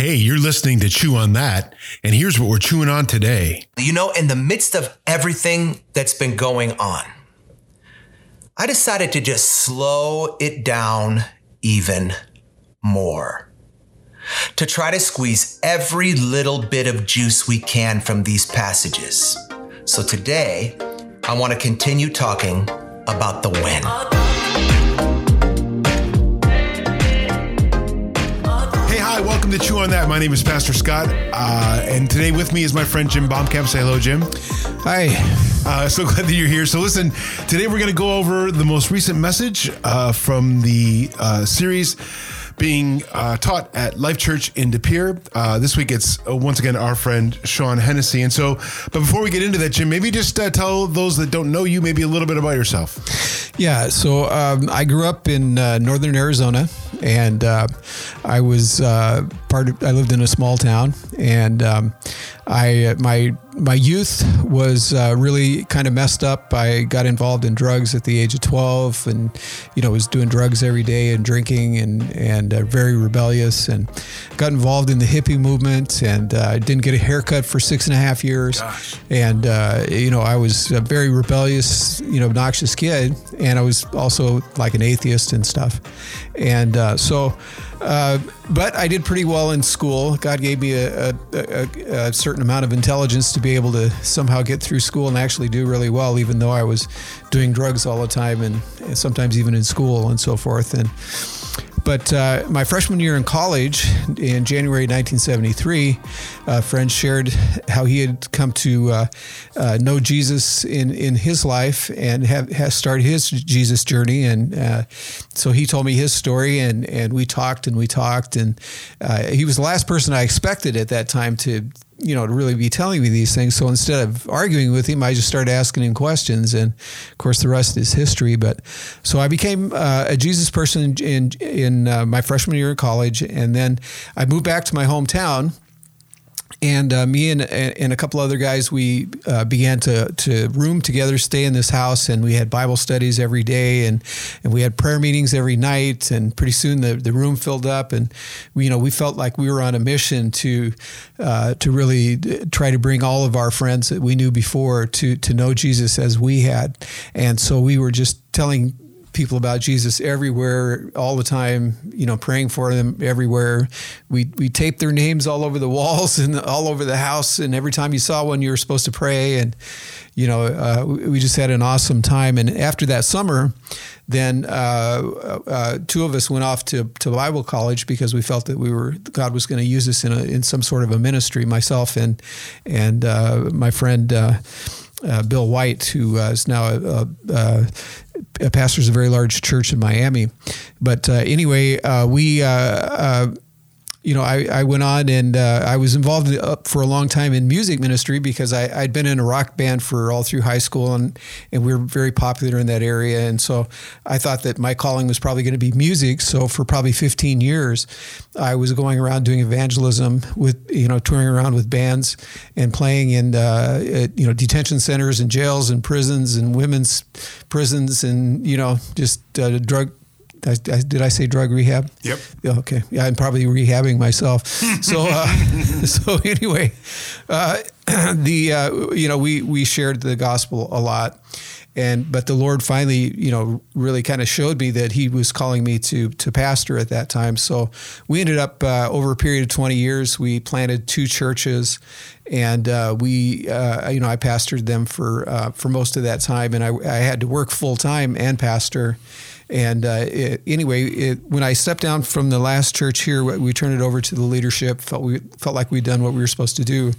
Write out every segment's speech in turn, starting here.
Hey, you're listening to Chew on That, and here's what we're chewing on today. You know, in the midst of everything that's been going on, I decided to just slow it down even more. To try to squeeze every little bit of juice we can from these passages. So today, I want to continue talking about the win. Welcome to Chew on That. My name is Pastor Scott, uh, and today with me is my friend Jim Baumkamp. Say hello, Jim. Hi. Uh, so glad that you're here. So, listen, today we're going to go over the most recent message uh, from the uh, series being uh, taught at Life Church in De Pere. Uh, this week it's uh, once again our friend Sean Hennessy. And so, but before we get into that, Jim, maybe just uh, tell those that don't know you maybe a little bit about yourself. Yeah, so um, I grew up in uh, northern Arizona, and uh, I was part of. I lived in a small town, and um, I my my youth was uh, really kind of messed up. I got involved in drugs at the age of 12 and, you know, was doing drugs every day and drinking and, and uh, very rebellious and got involved in the hippie movement and uh, didn't get a haircut for six and a half years. Gosh. And, uh, you know, I was a very rebellious, you know, obnoxious kid. And I was also like an atheist and stuff. And uh, so, uh, but I did pretty well in school. God gave me a, a, a, a, certain amount of intelligence to be able to somehow get through school and actually do really well, even though I was doing drugs all the time and, and sometimes even in school and so forth. And but uh, my freshman year in college, in January 1973, a friend shared how he had come to uh, uh, know Jesus in, in his life and have, has started his Jesus journey. And uh, so he told me his story, and, and we talked and we talked. And uh, he was the last person I expected at that time to you know, to really be telling me these things. So instead of arguing with him, I just started asking him questions, and of course, the rest is history. But so I became uh, a Jesus person in in uh, my freshman year of college, and then I moved back to my hometown and uh, me and, and a couple other guys, we uh, began to, to room together, stay in this house, and we had Bible studies every day, and, and we had prayer meetings every night. And pretty soon the, the room filled up, and we, you know we felt like we were on a mission to uh, to really try to bring all of our friends that we knew before to to know Jesus as we had. And so we were just telling people about Jesus everywhere, all the time. You know, praying for them everywhere. We we taped their names all over the walls and all over the house, and every time you saw one, you were supposed to pray. And you know, uh, we just had an awesome time. And after that summer, then uh, uh, two of us went off to, to Bible college because we felt that we were God was going to use us in a, in some sort of a ministry. Myself and and uh, my friend. Uh, uh, Bill White, who uh, is now a, a, pastors a very large church in Miami. But uh, anyway, uh, we uh, you know, I, I went on and uh, I was involved uh, for a long time in music ministry because I, I'd been in a rock band for all through high school and, and we were very popular in that area. And so I thought that my calling was probably going to be music. So for probably 15 years, I was going around doing evangelism with, you know, touring around with bands and playing in, uh, at, you know, detention centers and jails and prisons and women's prisons and, you know, just uh, drug I, I, did I say drug rehab? Yep. Yeah, okay. Yeah, I'm probably rehabbing myself. so, uh, so anyway, uh, the uh, you know we we shared the gospel a lot, and but the Lord finally you know really kind of showed me that He was calling me to to pastor at that time. So we ended up uh, over a period of 20 years, we planted two churches, and uh, we uh, you know I pastored them for for most of that time, and I I had to work full time and pastor and uh, it, anyway, it, when I stepped down from the last church here, we turned it over to the leadership. Felt we felt like we'd done what we were supposed to do.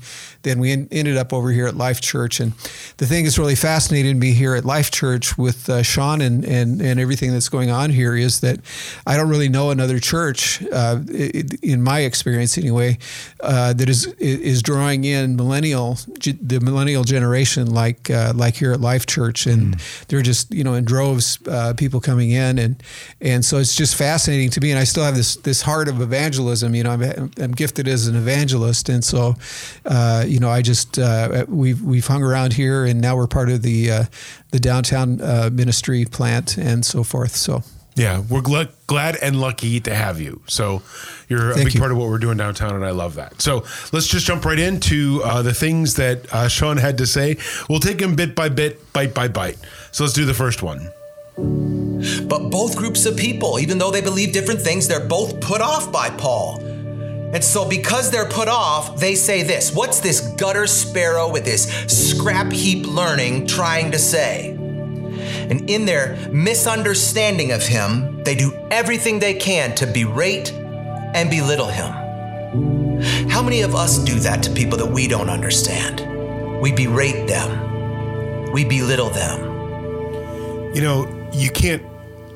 Then we in, ended up over here at Life Church, and the thing that's really fascinated me here at Life Church with uh, Sean and, and and everything that's going on here is that I don't really know another church, uh, in my experience anyway, uh, that is is drawing in millennial the millennial generation like uh, like here at Life Church, and mm. they're just you know in droves uh, people coming in and and so it's just fascinating to me. And I still have this this heart of evangelism. You know, I'm, I'm gifted as an evangelist, and so uh, you know, I just uh, we've we've hung around here, and now we're part of the uh, the downtown uh, ministry plant and so forth. So. Yeah, we're gl- glad and lucky to have you. So you're a big you. part of what we're doing downtown, and I love that. So let's just jump right into uh, the things that uh, Sean had to say. We'll take them bit by bit, bite by bite. So let's do the first one. But both groups of people, even though they believe different things, they're both put off by Paul. And so, because they're put off, they say this What's this gutter sparrow with this scrap heap learning trying to say? And in their misunderstanding of him, they do everything they can to berate and belittle him. How many of us do that to people that we don't understand? We berate them, we belittle them. You know, you can't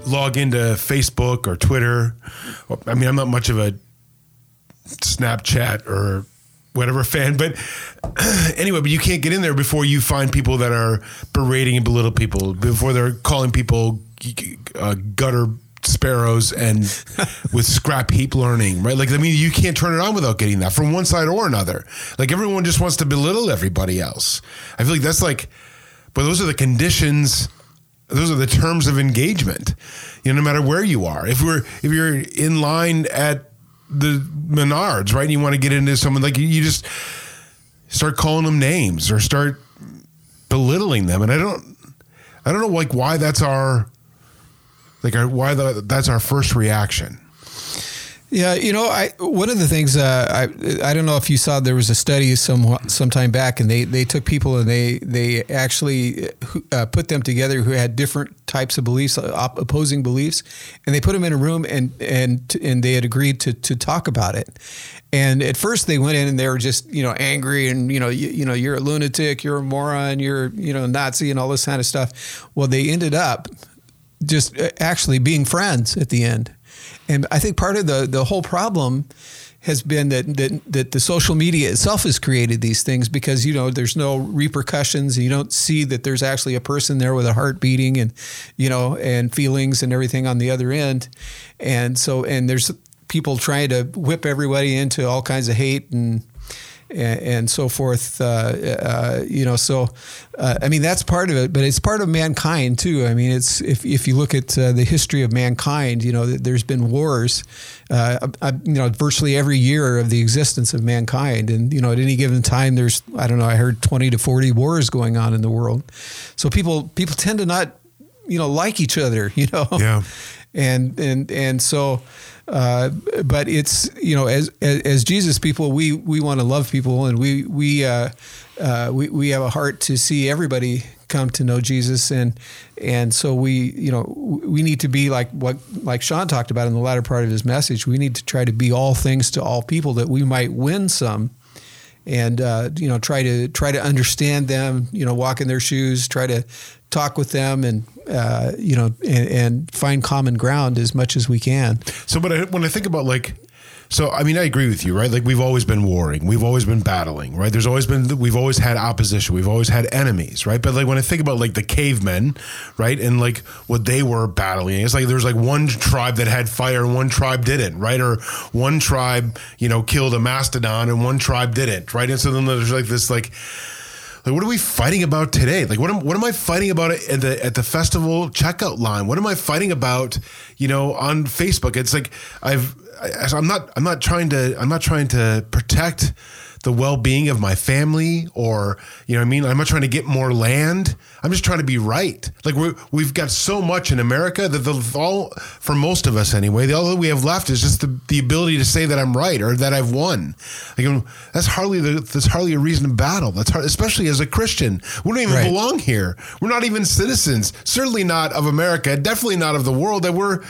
log into Facebook or Twitter. I mean, I'm not much of a Snapchat or whatever fan, but anyway, but you can't get in there before you find people that are berating and belittle people, before they're calling people uh, gutter sparrows and with scrap heap learning, right? Like, I mean, you can't turn it on without getting that from one side or another. Like, everyone just wants to belittle everybody else. I feel like that's like, but those are the conditions those are the terms of engagement. You know, no matter where you are. If we're if you're in line at the Menards, right, and you want to get into someone like you just start calling them names or start belittling them, and I don't, I don't know like why that's our like our, why the, that's our first reaction. Yeah, you know, I one of the things uh, I I don't know if you saw there was a study some some time back, and they, they took people and they they actually uh, put them together who had different types of beliefs, op- opposing beliefs, and they put them in a room and and and they had agreed to to talk about it. And at first they went in and they were just you know angry and you know you, you know you're a lunatic, you're a moron, you're you know Nazi and all this kind of stuff. Well, they ended up just uh, actually being friends at the end. And I think part of the, the whole problem has been that, that that the social media itself has created these things because you know there's no repercussions. and You don't see that there's actually a person there with a heart beating and you know and feelings and everything on the other end, and so and there's people trying to whip everybody into all kinds of hate and and, and so forth. Uh, uh, you know, so uh, I mean that's part of it, but it's part of mankind too. I mean, it's if if you look at uh, the history of mankind, you know, there's been wars. Uh, uh, you know, virtually every year of the existence of mankind, and you know, at any given time, there's I don't know, I heard twenty to forty wars going on in the world. So people people tend to not you know like each other. You know, Yeah. and and and so uh, but it's you know as, as as Jesus people we we want to love people and we we uh, uh, we we have a heart to see everybody come to know Jesus. And and so we you know we need to be like what like Sean talked about in the latter part of his message. We need to try to be all things to all people that we might win some and uh, you know try to try to understand them you know walk in their shoes try to talk with them and uh, you know and, and find common ground as much as we can. So, but I, when I think about like, so I mean, I agree with you, right? Like we've always been warring, we've always been battling, right? There's always been, we've always had opposition, we've always had enemies, right? But like when I think about like the cavemen, right, and like what they were battling, it's like there's like one tribe that had fire and one tribe didn't, right? Or one tribe, you know, killed a mastodon and one tribe didn't, right? And so then there's like this like. Like, what are we fighting about today? Like, what am, what am I fighting about at the at the festival checkout line? What am I fighting about? You know, on Facebook, it's like I've I, I'm not I'm not trying to I'm not trying to protect the well being of my family or you know what I mean. I'm not trying to get more land. I'm just trying to be right. Like we we've got so much in America that the all for most of us anyway. The all that we have left is just the, the ability to say that I'm right or that I've won. Like um, that's hardly the, that's hardly a reason to battle. That's hard, especially as a Christian. We don't even Right. belong here. We're not even citizens. Certainly not of America. Definitely not of the world. That we're.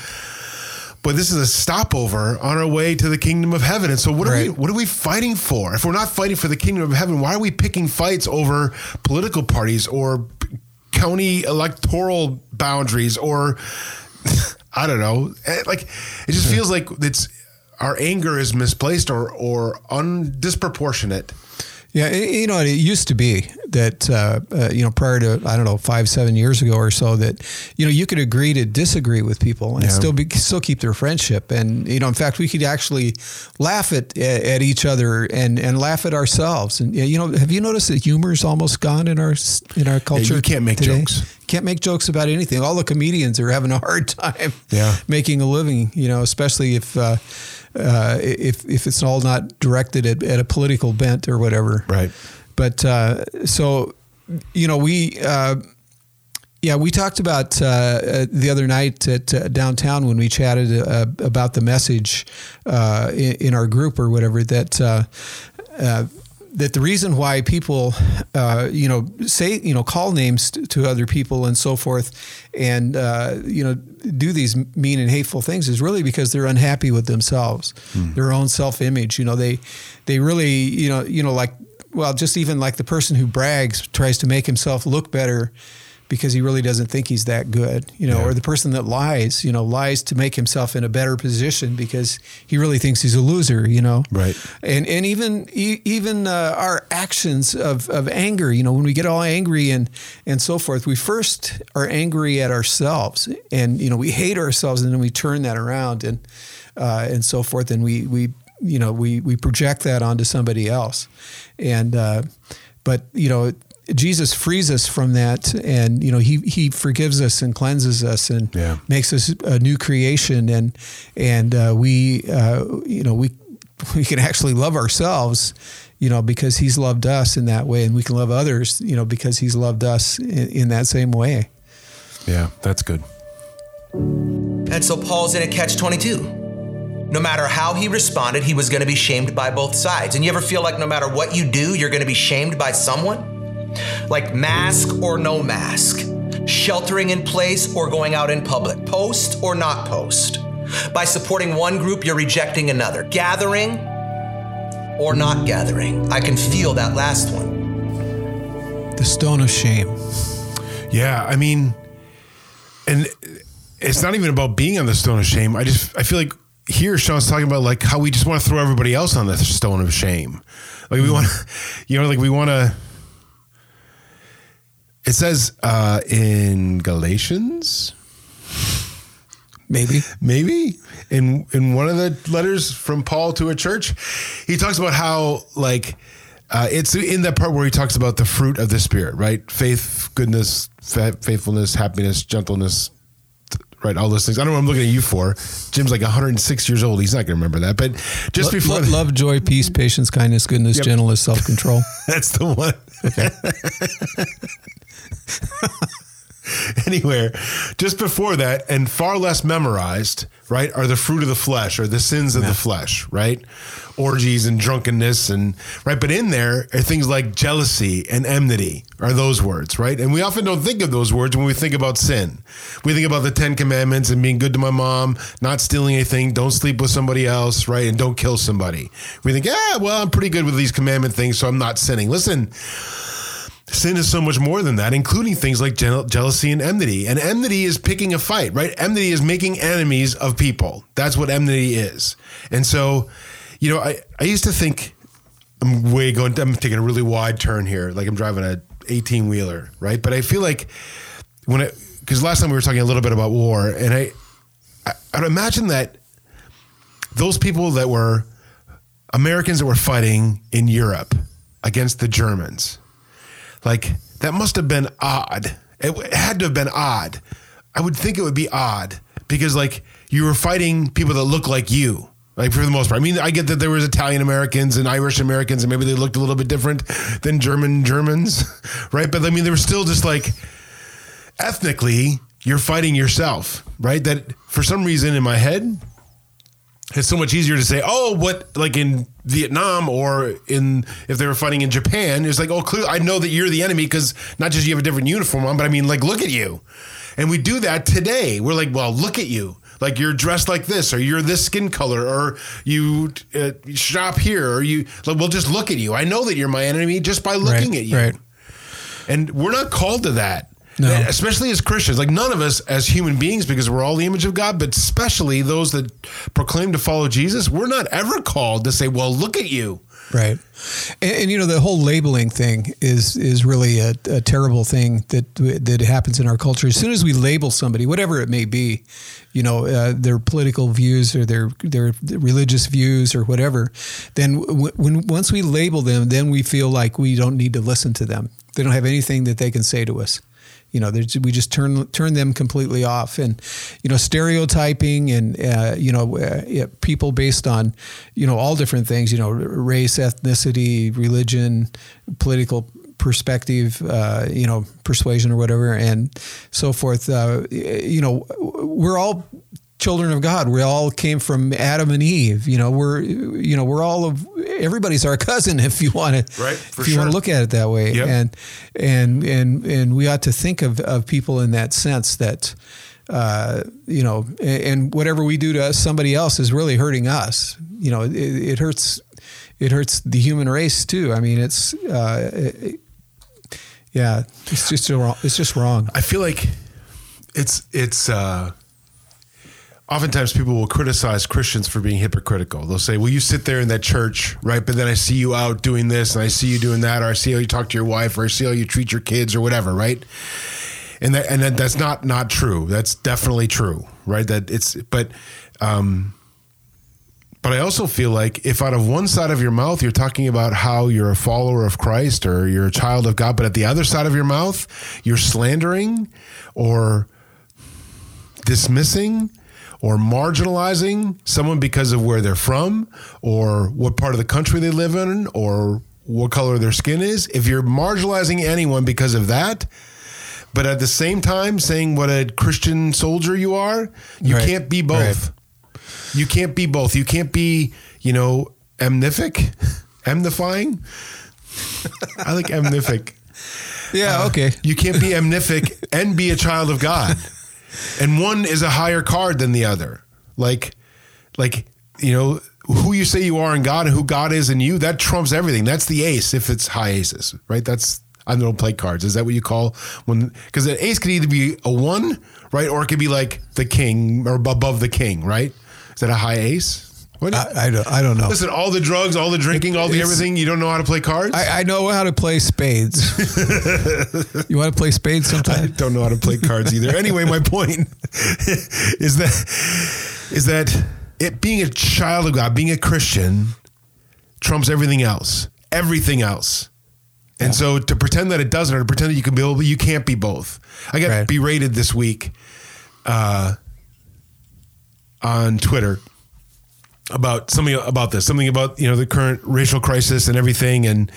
But this is a stopover on our way to the kingdom of heaven. And so, what are we? What are we fighting for? If we're not fighting for the kingdom of heaven, why are we picking fights over political parties or county electoral boundaries or I don't know? Eh, Like it just feels like it's our anger is misplaced or or undisproportionate. Yeah, you know, it used to be that uh, uh, you know prior to I don't know five seven years ago or so that you know you could agree to disagree with people and Yeah. still be still keep their friendship and you know in fact we could actually laugh at at each other and and laugh at ourselves and you know have you noticed that humor is almost gone in our in our culture? you can't make today? jokes. can't make jokes about anything. All the comedians are having a hard time Yeah. making a living, you know, especially if uh, uh, if if it's all not directed at, at a political bent or whatever. Right. But uh, so, you know, we. Uh, yeah, we talked about uh, uh, the other night at uh, downtown when we chatted uh, about the message uh, in, in our group or whatever that uh, uh, that the reason why people, uh, you know, say you know call names t- to other people and so forth, and uh, you know do these mean and hateful things is really because they're unhappy with themselves, their own self image. You know, they they really you know you know like well just even like the person who brags tries to make himself look better because he really doesn't think he's that good, you know, Yeah. or the person that lies, you know, lies to make himself in a better position because he really thinks he's a loser, you know. Right. And and even even uh, our actions of, of anger, you know, when we get all angry and and so forth, we first are angry at ourselves, and you know, we hate ourselves, and then we turn that around and uh, and so forth, and we we you know we we project that onto somebody else, and uh, but you know. Jesus frees us from that, and you know he he forgives us and cleanses us and Yeah. makes us a new creation, and and uh, we uh, you know we we can actually love ourselves, you know, because He's loved us in that way, and we can love others, you know, because He's loved us in, in that same way. Yeah, that's good. And so Paul's in a catch 22. No matter how he responded, he was going to be shamed by both sides. And you ever feel like no matter what you do, you're going to be shamed by someone? Like mask or no mask, sheltering in place or going out in public, post or not post. By supporting one group, you're rejecting another. Gathering or not gathering. I can feel that last one. The stone of shame. Yeah, I mean, and it's not even about being on the stone of shame. I just I feel like here Sean's talking about like how we just want to throw everybody else on the stone of shame. Like we want, you know, like we want to. It says uh, in Galatians, Maybe. maybe in in one of the letters from Paul to a church, he talks about how like uh, it's in that part where he talks about the fruit of the spirit, right? Faith, goodness, fa- faithfulness, happiness, gentleness, right? All those things. I don't know what I'm looking at you for. Jim's like 106 years old. He's not going to remember that. But just Lo- before lo- love, joy, peace, patience, kindness, goodness, Yep. gentleness, self control. That's the one. Anywhere, just before that, and far less memorized, right, are the fruit of the flesh or the sins of the flesh, right? Orgies and drunkenness, and right. But in there are things like jealousy and enmity, are those words, right? And we often don't think of those words when we think about sin. We think about the Ten Commandments and being good to my mom, not stealing anything, don't sleep with somebody else, right? And don't kill somebody. We think, yeah, well, I'm pretty good with these commandment things, so I'm not sinning. Listen, sin is so much more than that, including things like jeal- jealousy and enmity. And enmity is picking a fight, right? Enmity is making enemies of people. That's what enmity is. And so, you know, I, I used to think I'm way going, I'm taking a really wide turn here, like I'm driving a 18 wheeler, right? But I feel like when it, because last time we were talking a little bit about war, and I, I, I'd imagine that those people that were Americans that were fighting in Europe against the Germans, like that must have been odd. It had to have been odd. I would think it would be odd because like you were fighting people that look like you. Like for the most part, I mean, I get that there was Italian Americans and Irish Americans, and maybe they looked a little bit different than German Germans, right? But I mean, they were still just like ethnically, you're fighting yourself, right? That for some reason in my head, it's so much easier to say, oh, what like in Vietnam or in if they were fighting in Japan, it's like, oh, clearly I know that you're the enemy because not just you have a different uniform on, but I mean, like, look at you. And we do that today. We're like, well, look at you. Like you're dressed like this, or you're this skin color, or you uh, shop here, or you. Like, we'll just look at you. I know that you're my enemy just by looking Right, at you. right. And we're not called to that. No. Especially as Christians. Like none of us as human beings, because we're all the image of God, but especially those that proclaim to follow Jesus, we're not ever called to say, well, look at you. Right, and, and you know the whole labeling thing is is really a, a terrible thing that that happens in our culture. As soon as we label somebody, whatever it may be, you know uh, their political views or their their religious views or whatever, then w- when once we label them, then we feel like we don't need to listen to them. They don't have anything that they can say to us. You know, we just turn turn them completely off, and you know, stereotyping and uh, you know, uh, people based on you know all different things. You know, race, ethnicity, religion, political perspective, uh, you know, persuasion or whatever, and so forth. Uh, you know, we're all children of God. We all came from Adam and Eve. You know, we're you know we're all of everybody's our cousin if you want to Right, if you want to look at it that way. Yep. And and and and we ought to think of of people in that sense that. Uh, you know, and, and whatever we do to us, somebody else is really hurting us. You know, it, it hurts. It hurts the human race too. I mean, it's uh, it- yeah, it's just wrong. It's just wrong. I feel like it's it's uh oftentimes people will criticize Christians for being hypocritical. They'll say, "Well, you sit there in that church, right? But then I see you out doing this and I see you doing that or I see how you talk to your wife or I see how you treat your kids or whatever, right?" And that and that, that's not not true. That's definitely true, right? That it's but um but I also feel like if out of one side of your mouth you're talking about how you're a follower of Christ or you're a child of God, but at the other side of your mouth you're slandering or dismissing or marginalizing someone because of where they're from or what part of the country they live in or what color their skin is, if you're marginalizing anyone because of that, but at the same time saying what a Christian soldier you are, you Right. can't be both. You can't be both. You can't be, you know, amnific, amnifying. I like amnific. Yeah. Uh, okay. You can't be amnific and be a child of God. And one is a higher card than the other. Like, like, you know, who you say you are in God and who God is in you, that trumps everything. That's the ace if it's high aces, right? That's I don't play cards. Is that what you call when because an ace could either be a one, right? Or it could be like the king or above the king, right? Is that a high ace? What? I, I don't. I don't know. Listen, all the drugs, all the drinking, all the It's- everything, you don't know how to play cards? I, I know how to play spades. you want to play spades I sometime? don't know how to play cards either. Anyway, my point is that is that it being a child of God, being a Christian, trumps everything else. Everything else. And so to pretend that it doesn't, or to pretend that you can be able, you can't be both. I got Right. berated this week uh, on Twitter about something about this, something about you know the current racial crisis and everything, and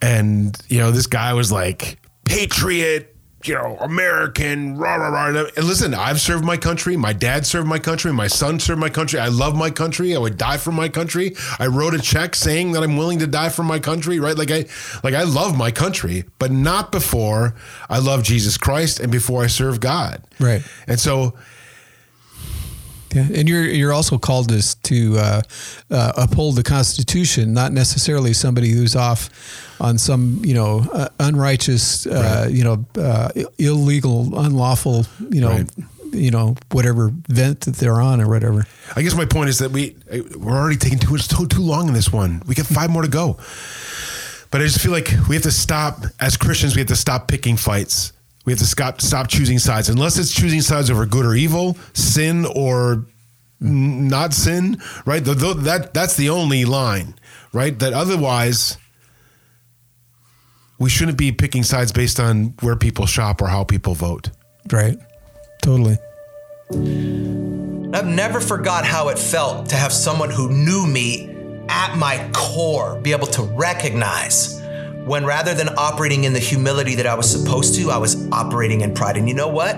and you know this guy was like patriot you know american rah rah rah. And listen i've served my country. My dad served my country. My son served my country. I love my country. I would die for my country. I wrote a check saying that i'm willing to die for my country right? Like i like i love my country but not before i love jesus christ and before i serve god. Right. and so Yeah, and you're you're also called to to uh, uh, uphold the Constitution, not necessarily somebody who's off on some you know uh, unrighteous, uh, you know, uh, illegal, unlawful, you know, Right. you know, whatever vent that they're on or whatever. I guess my point is that we we're already taking too too too long in this one. We got five more to go. But I just feel like we have to stop as Christians. We have to stop picking fights. We have to stop stop choosing sides, unless it's choosing sides over good or evil, sin or n- not sin. Right? The, the, that that's the only line. Right? That otherwise. We shouldn't be picking sides based on where people shop or how people vote. Right. Totally. I've never forgot how it felt to have someone who knew me at my core be able to recognize when rather than operating in the humility that I was supposed to, I was operating in pride. And you know what?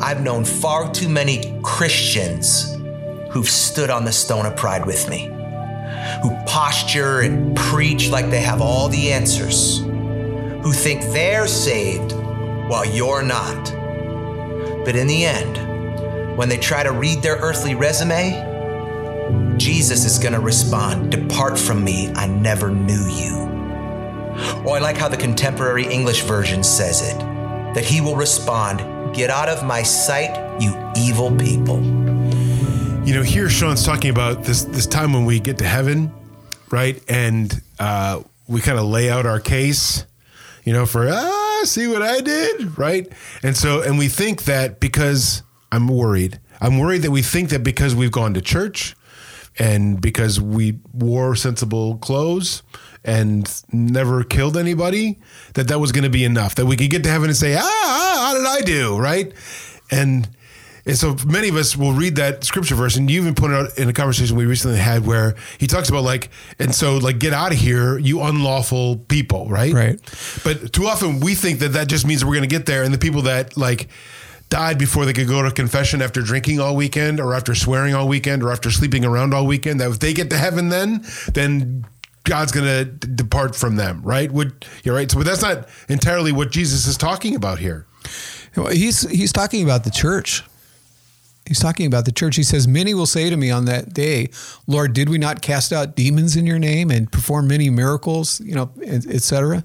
I've known far too many Christians who've stood on the stone of pride with me, who posture and preach like they have all the answers, who think they're saved while you're not. But in the end, when they try to read their earthly resume, Jesus is going to respond, Depart from me, I never knew you. Or I like how the contemporary English version says it that he will respond, Get out of my sight, you evil people. You know, here Sean's talking about this this time when we get to heaven, right? And uh, we kind of lay out our case, you know, for ah, see what I did, right? And so, and we think that because I'm worried, I'm worried that we think that because we've gone to church, and because we wore sensible clothes and never killed anybody, that that was going to be enough. That we could get to heaven and say, ah, ah, how did I do? Right. And, and so many of us will read that scripture verse, and you even put it out in a conversation we recently had where he talks about like, and so like, get out of here, you unlawful people, right? Right. But too often we think that that just means we're going to get there, and the people that like died before they could go to confession after drinking all weekend, or after swearing all weekend, or after sleeping around all weekend, that if they get to heaven, then then God's going to depart from them, right? Would you're right. So, but that's not entirely what Jesus is talking about here. He's he's talking about the church. He's talking about the church. He says, Many will say to me on that day, Lord, did we not cast out demons in your name and perform many miracles, you know, et et cetera?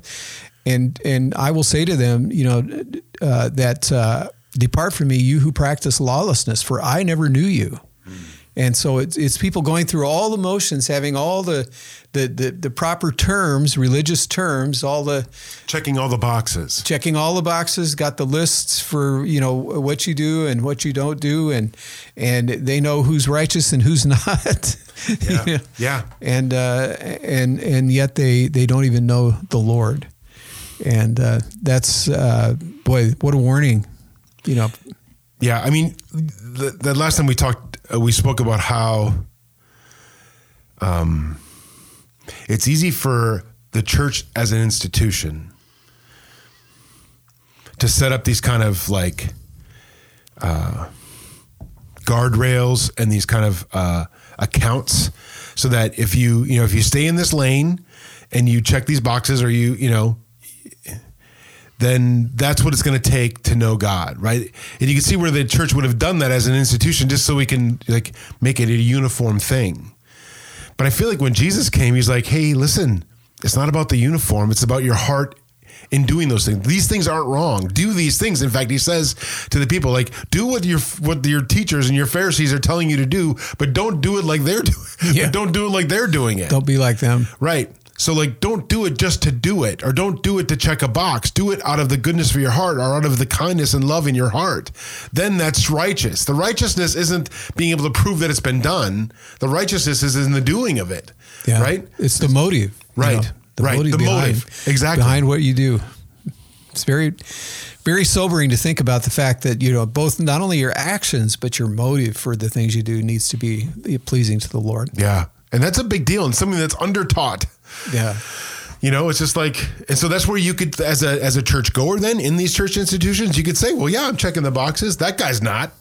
And, and I will say to them, you know, uh, that uh, depart from me, you who practice lawlessness, for I never knew you. And so it's, it's people going through all the motions, having all the, the, the, the proper terms, religious terms, all the Checking all the boxes. checking all the boxes, got the lists for you know what you do and what you don't do, and and they know who's righteous and who's not. Yeah. You know? Yeah. and uh, and and yet they they don't even know the Lord, and uh, that's uh, boy, what a warning, you know. Yeah, I mean, the, the last time we talked, uh, we spoke about how um, it's easy for the church as an institution to set up these kind of like uh, guardrails and these kind of uh, accounts, so that if you you know if you stay in this lane and you check these boxes, or you you know then that's what it's going to take to know God, right? And you can see where the church would have done that as an institution just so we can like make it a uniform thing. But I feel like when Jesus came, he's like, "Hey, listen, it's not about the uniform, it's about your heart in doing those things. These things aren't wrong. Do these things. In fact, he says to the people like, "Do what your what your teachers and your Pharisees are telling you to do, but don't do it like they're doing. Yeah. But don't do it like they're doing it." Don't be like them. Right. So like don't do it just to do it or don't do it to check a box. Do it out of the goodness of your heart or out of the kindness and love in your heart. Then that's righteous. The righteousness isn't being able to prove that it's been done. The righteousness is in the doing of it. Yeah. Right? It's the motive. you Right. know, the Right. motive The behind, motive. Exactly. behind what you do. It's very, very sobering to think about the fact that you know both not only your actions but your motive for the things you do needs to be pleasing to the Lord. Yeah. And that's a big deal and something that's under taught. Yeah. You know, it's just like, and so that's where you could, as a as a church goer, then in these church institutions, you could say, well, yeah, I'm checking the boxes. That guy's not.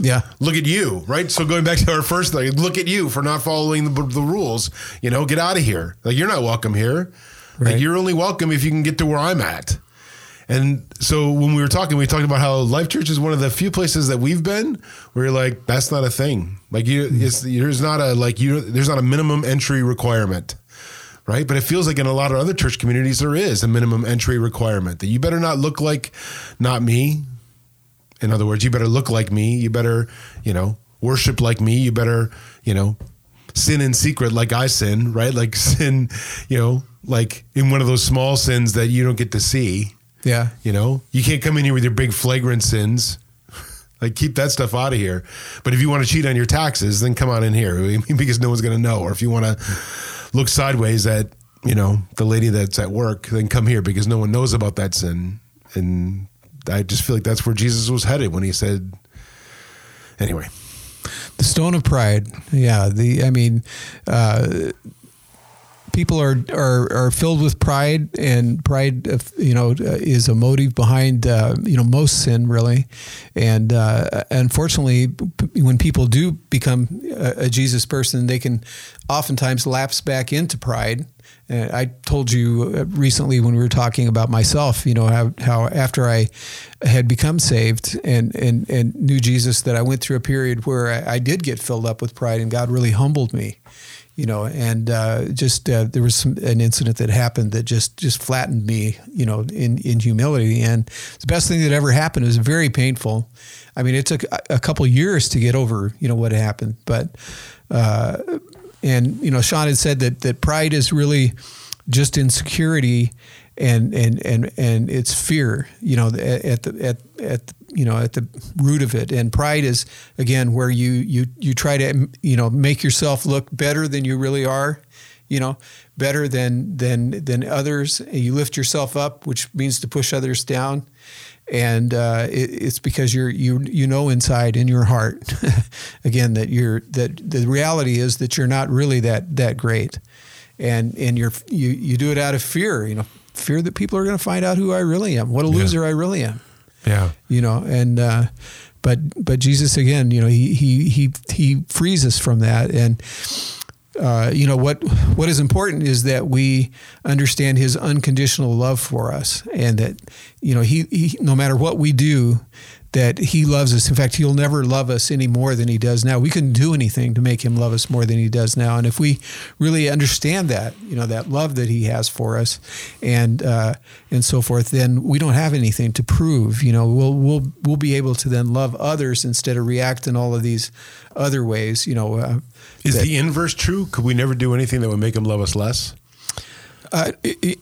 Yeah. Look at you, right? So going back to our first thing, look at you for not following the, the rules. You know, get out of here. Like you're not welcome here. Right. Like you're only welcome if you can get to where I'm at. And so when we were talking, we talked about how Life Church is one of the few places that we've been where you're like, that's not a thing. Like you, it's, there's not a like you, there's not a minimum entry requirement, right? But it feels like in a lot of other church communities there is a minimum entry requirement that you better not look like not me. In other words, you better look like me. You better, you know, worship like me. You better, you know, sin in secret like I sin, right? Like sin, you know, like in one of those small sins that you don't get to see. Yeah. You know, you can't come in here with your big flagrant sins. Like keep that stuff out of here. But if you want to cheat on your taxes, then come on in here because no one's going to know. Or if you want to look sideways at, you know, the lady that's at work, then come here because no one knows about that sin. And I just feel like that's where Jesus was headed when he said, anyway. The stone of pride. Yeah. The I mean, uh, people are, are are filled with pride, and pride, you know, uh, is a motive behind uh, you know most sin, really. And uh, unfortunately, when people do become a, a Jesus person, they can oftentimes lapse back into pride. Uh, I told you uh, recently when we were talking about myself, you know, how, how after I had become saved and, and, and knew Jesus, that I went through a period where I, I did get filled up with pride and God really humbled me, you know, and uh, just uh, there was some, an incident that happened that just, just flattened me, you know, in, in humility. And the best thing that ever happened. Was very painful. I mean, it took a, couple years to get over, you know, what happened, but, uh, and you know, Sean had said that that pride is really just insecurity and and and and it's fear. You know, at the at at you know at the root of it. And pride is again where you you you try to you know make yourself look better than you really are, you know, better than than than others. You lift yourself up, which means to push others down. And uh, it, it's because you're you you know inside in your heart, again that you're that the reality is that you're not really that that great, and and you're you you do it out of fear, you know, fear that people are going to find out who I really am, what a loser I really am. Yeah. You know, and uh, but but Jesus again, you know, he he he he frees us from that, and uh, you know what what is important is that we understand His unconditional love for us, and that you know he, he no matter what we do, that he loves us. In fact, he'll never love us any more than he does now. We couldn't do anything to make him love us more than he does now. And if we really understand that, you know, that love that he has for us, and uh, and so forth, then we don't have anything to prove. You know, we'll we'll we'll be able to then love others instead of react in all of these other ways. You know, uh, is that, the inverse true? Could we never do anything that would make him love us less? Uh,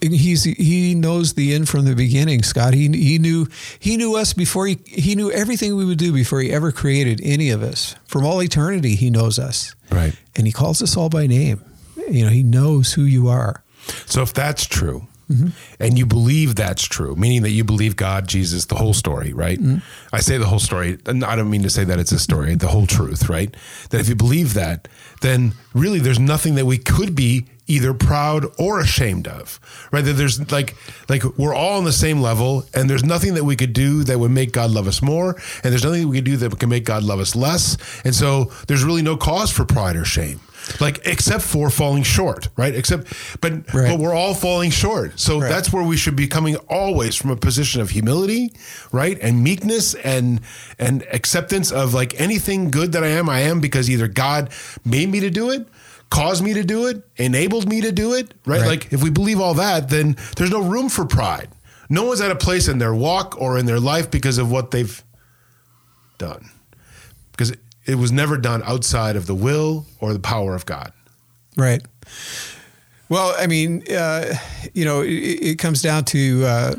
he's he knows the end from the beginning, Scott. He he knew he knew us before he he knew everything we would do before he ever created any of us. From all eternity, he knows us. Right. And he calls us all by name. You know, he knows who you are. So if that's true, mm-hmm. and you believe that's true, meaning that you believe God, Jesus, the whole story, right? Mm-hmm. I say the whole story, and I don't mean to say that it's a story, the whole truth, right? That if you believe that, then really there's nothing that we could be either proud or ashamed of right that there's like like we're all on the same level and there's nothing that we could do that would make god love us more and there's nothing we could do that can make god love us less and so there's really no cause for pride or shame like except for falling short right except but right. but we're all falling short so right. that's where we should be coming always from a position of humility right and meekness and and acceptance of like anything good that i am i am because either god made me to do it caused me to do it, enabled me to do it, right? right? Like if we believe all that, then there's no room for pride. No one's at a place in their walk or in their life because of what they've done. Because it was never done outside of the will or the power of God. Right. Well, I mean, uh, you know, it, it, comes down to uh,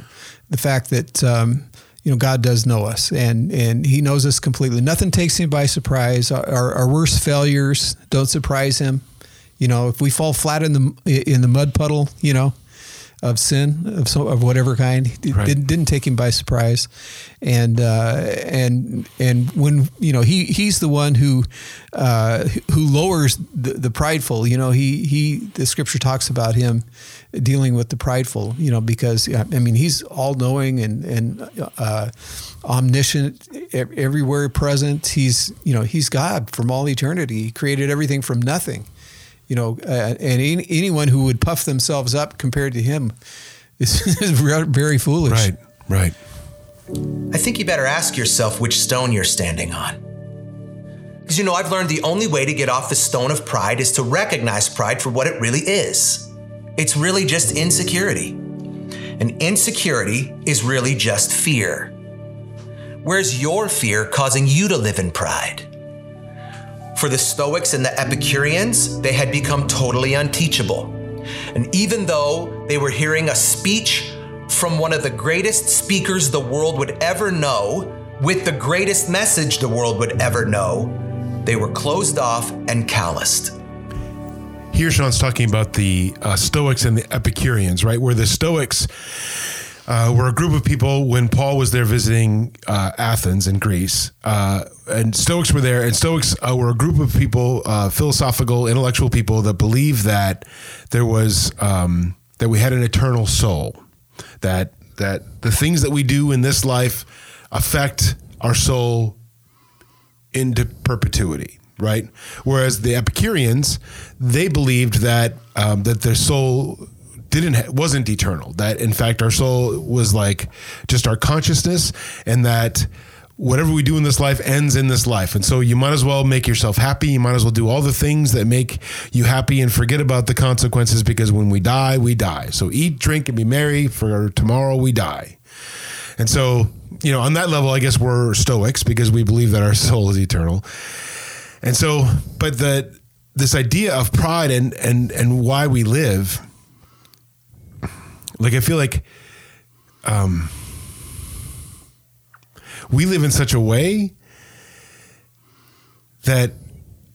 the fact that um, you know God does know us, and and He knows us completely. Nothing takes Him by surprise. Our, our, our worst failures don't surprise Him. You know, if we fall flat in the in the mud puddle, you know, of sin of so, of whatever kind, it right. didn't, didn't take him by surprise, and uh, and and when you know he he's the one who uh, who lowers the, the prideful. You know, he he the scripture talks about him dealing with the prideful. You know, because I mean he's all knowing and and uh, omniscient, everywhere present. He's you know he's God from all eternity. He created everything from nothing you know, uh, and any, anyone who would puff themselves up compared to him is, is very foolish. Right, right. I think you better ask yourself which stone you're standing on. Because you know, I've learned the only way to get off the stone of pride is to recognize pride for what it really is. It's really just insecurity. And insecurity is really just fear. Where's your fear causing you to live in pride? For the Stoics and the Epicureans, they had become totally unteachable. And even though they were hearing a speech from one of the greatest speakers the world would ever know, with the greatest message the world would ever know, they were closed off and calloused. Here, Sean's talking about the uh, Stoics and the Epicureans, right? Where the Stoics uh, were a group of people when Paul was there visiting uh, Athens in Greece, uh, and Stoics were there. And Stoics uh, were a group of people, uh, philosophical, intellectual people that believed that there was um, that we had an eternal soul, that that the things that we do in this life affect our soul into perpetuity right? Whereas the Epicureans, they believed that um, that their soul didn't wasn't eternal. That in fact our soul was like just our consciousness, and that whatever we do in this life ends in this life. And so you might as well make yourself happy. You might as well do all the things that make you happy and forget about the consequences because when we die, we die. So eat, drink, and be merry, for tomorrow we die. And so, you know, on that level, I guess we're Stoics because we believe that our soul is eternal. And so, but the this idea of pride and and and why we live like I feel like um we live in such a way that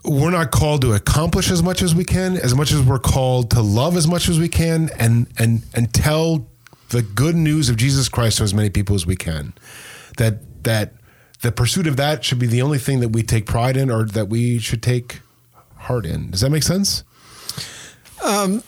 we're not called to accomplish as much as we can, as much as we're called to love as much as we can, and and and tell the good news of Jesus Christ to as many people as we can. That that the pursuit of that should be the only thing that we take pride in, or that we should take heart in. Does that make sense? Um,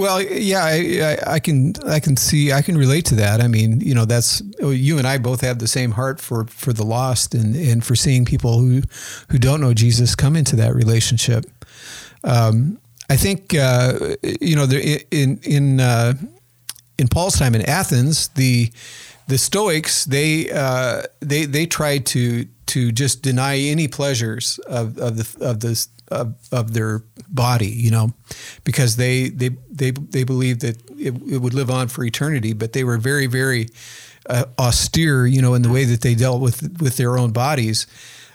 well, yeah, I, I, I, can I can see I can relate to that. I mean, you know, that's you and I both have the same heart for for the lost and and for seeing people who who don't know Jesus come into that relationship. Um, I think uh, you know in in uh, in Paul's time in Athens, the the Stoics they uh, they they tried to to just deny any pleasures of, of the of this of, of their body, you know, because they they they they believed that it, it would live on for eternity. But they were very very uh, austere, you know, in the way that they dealt with with their own bodies.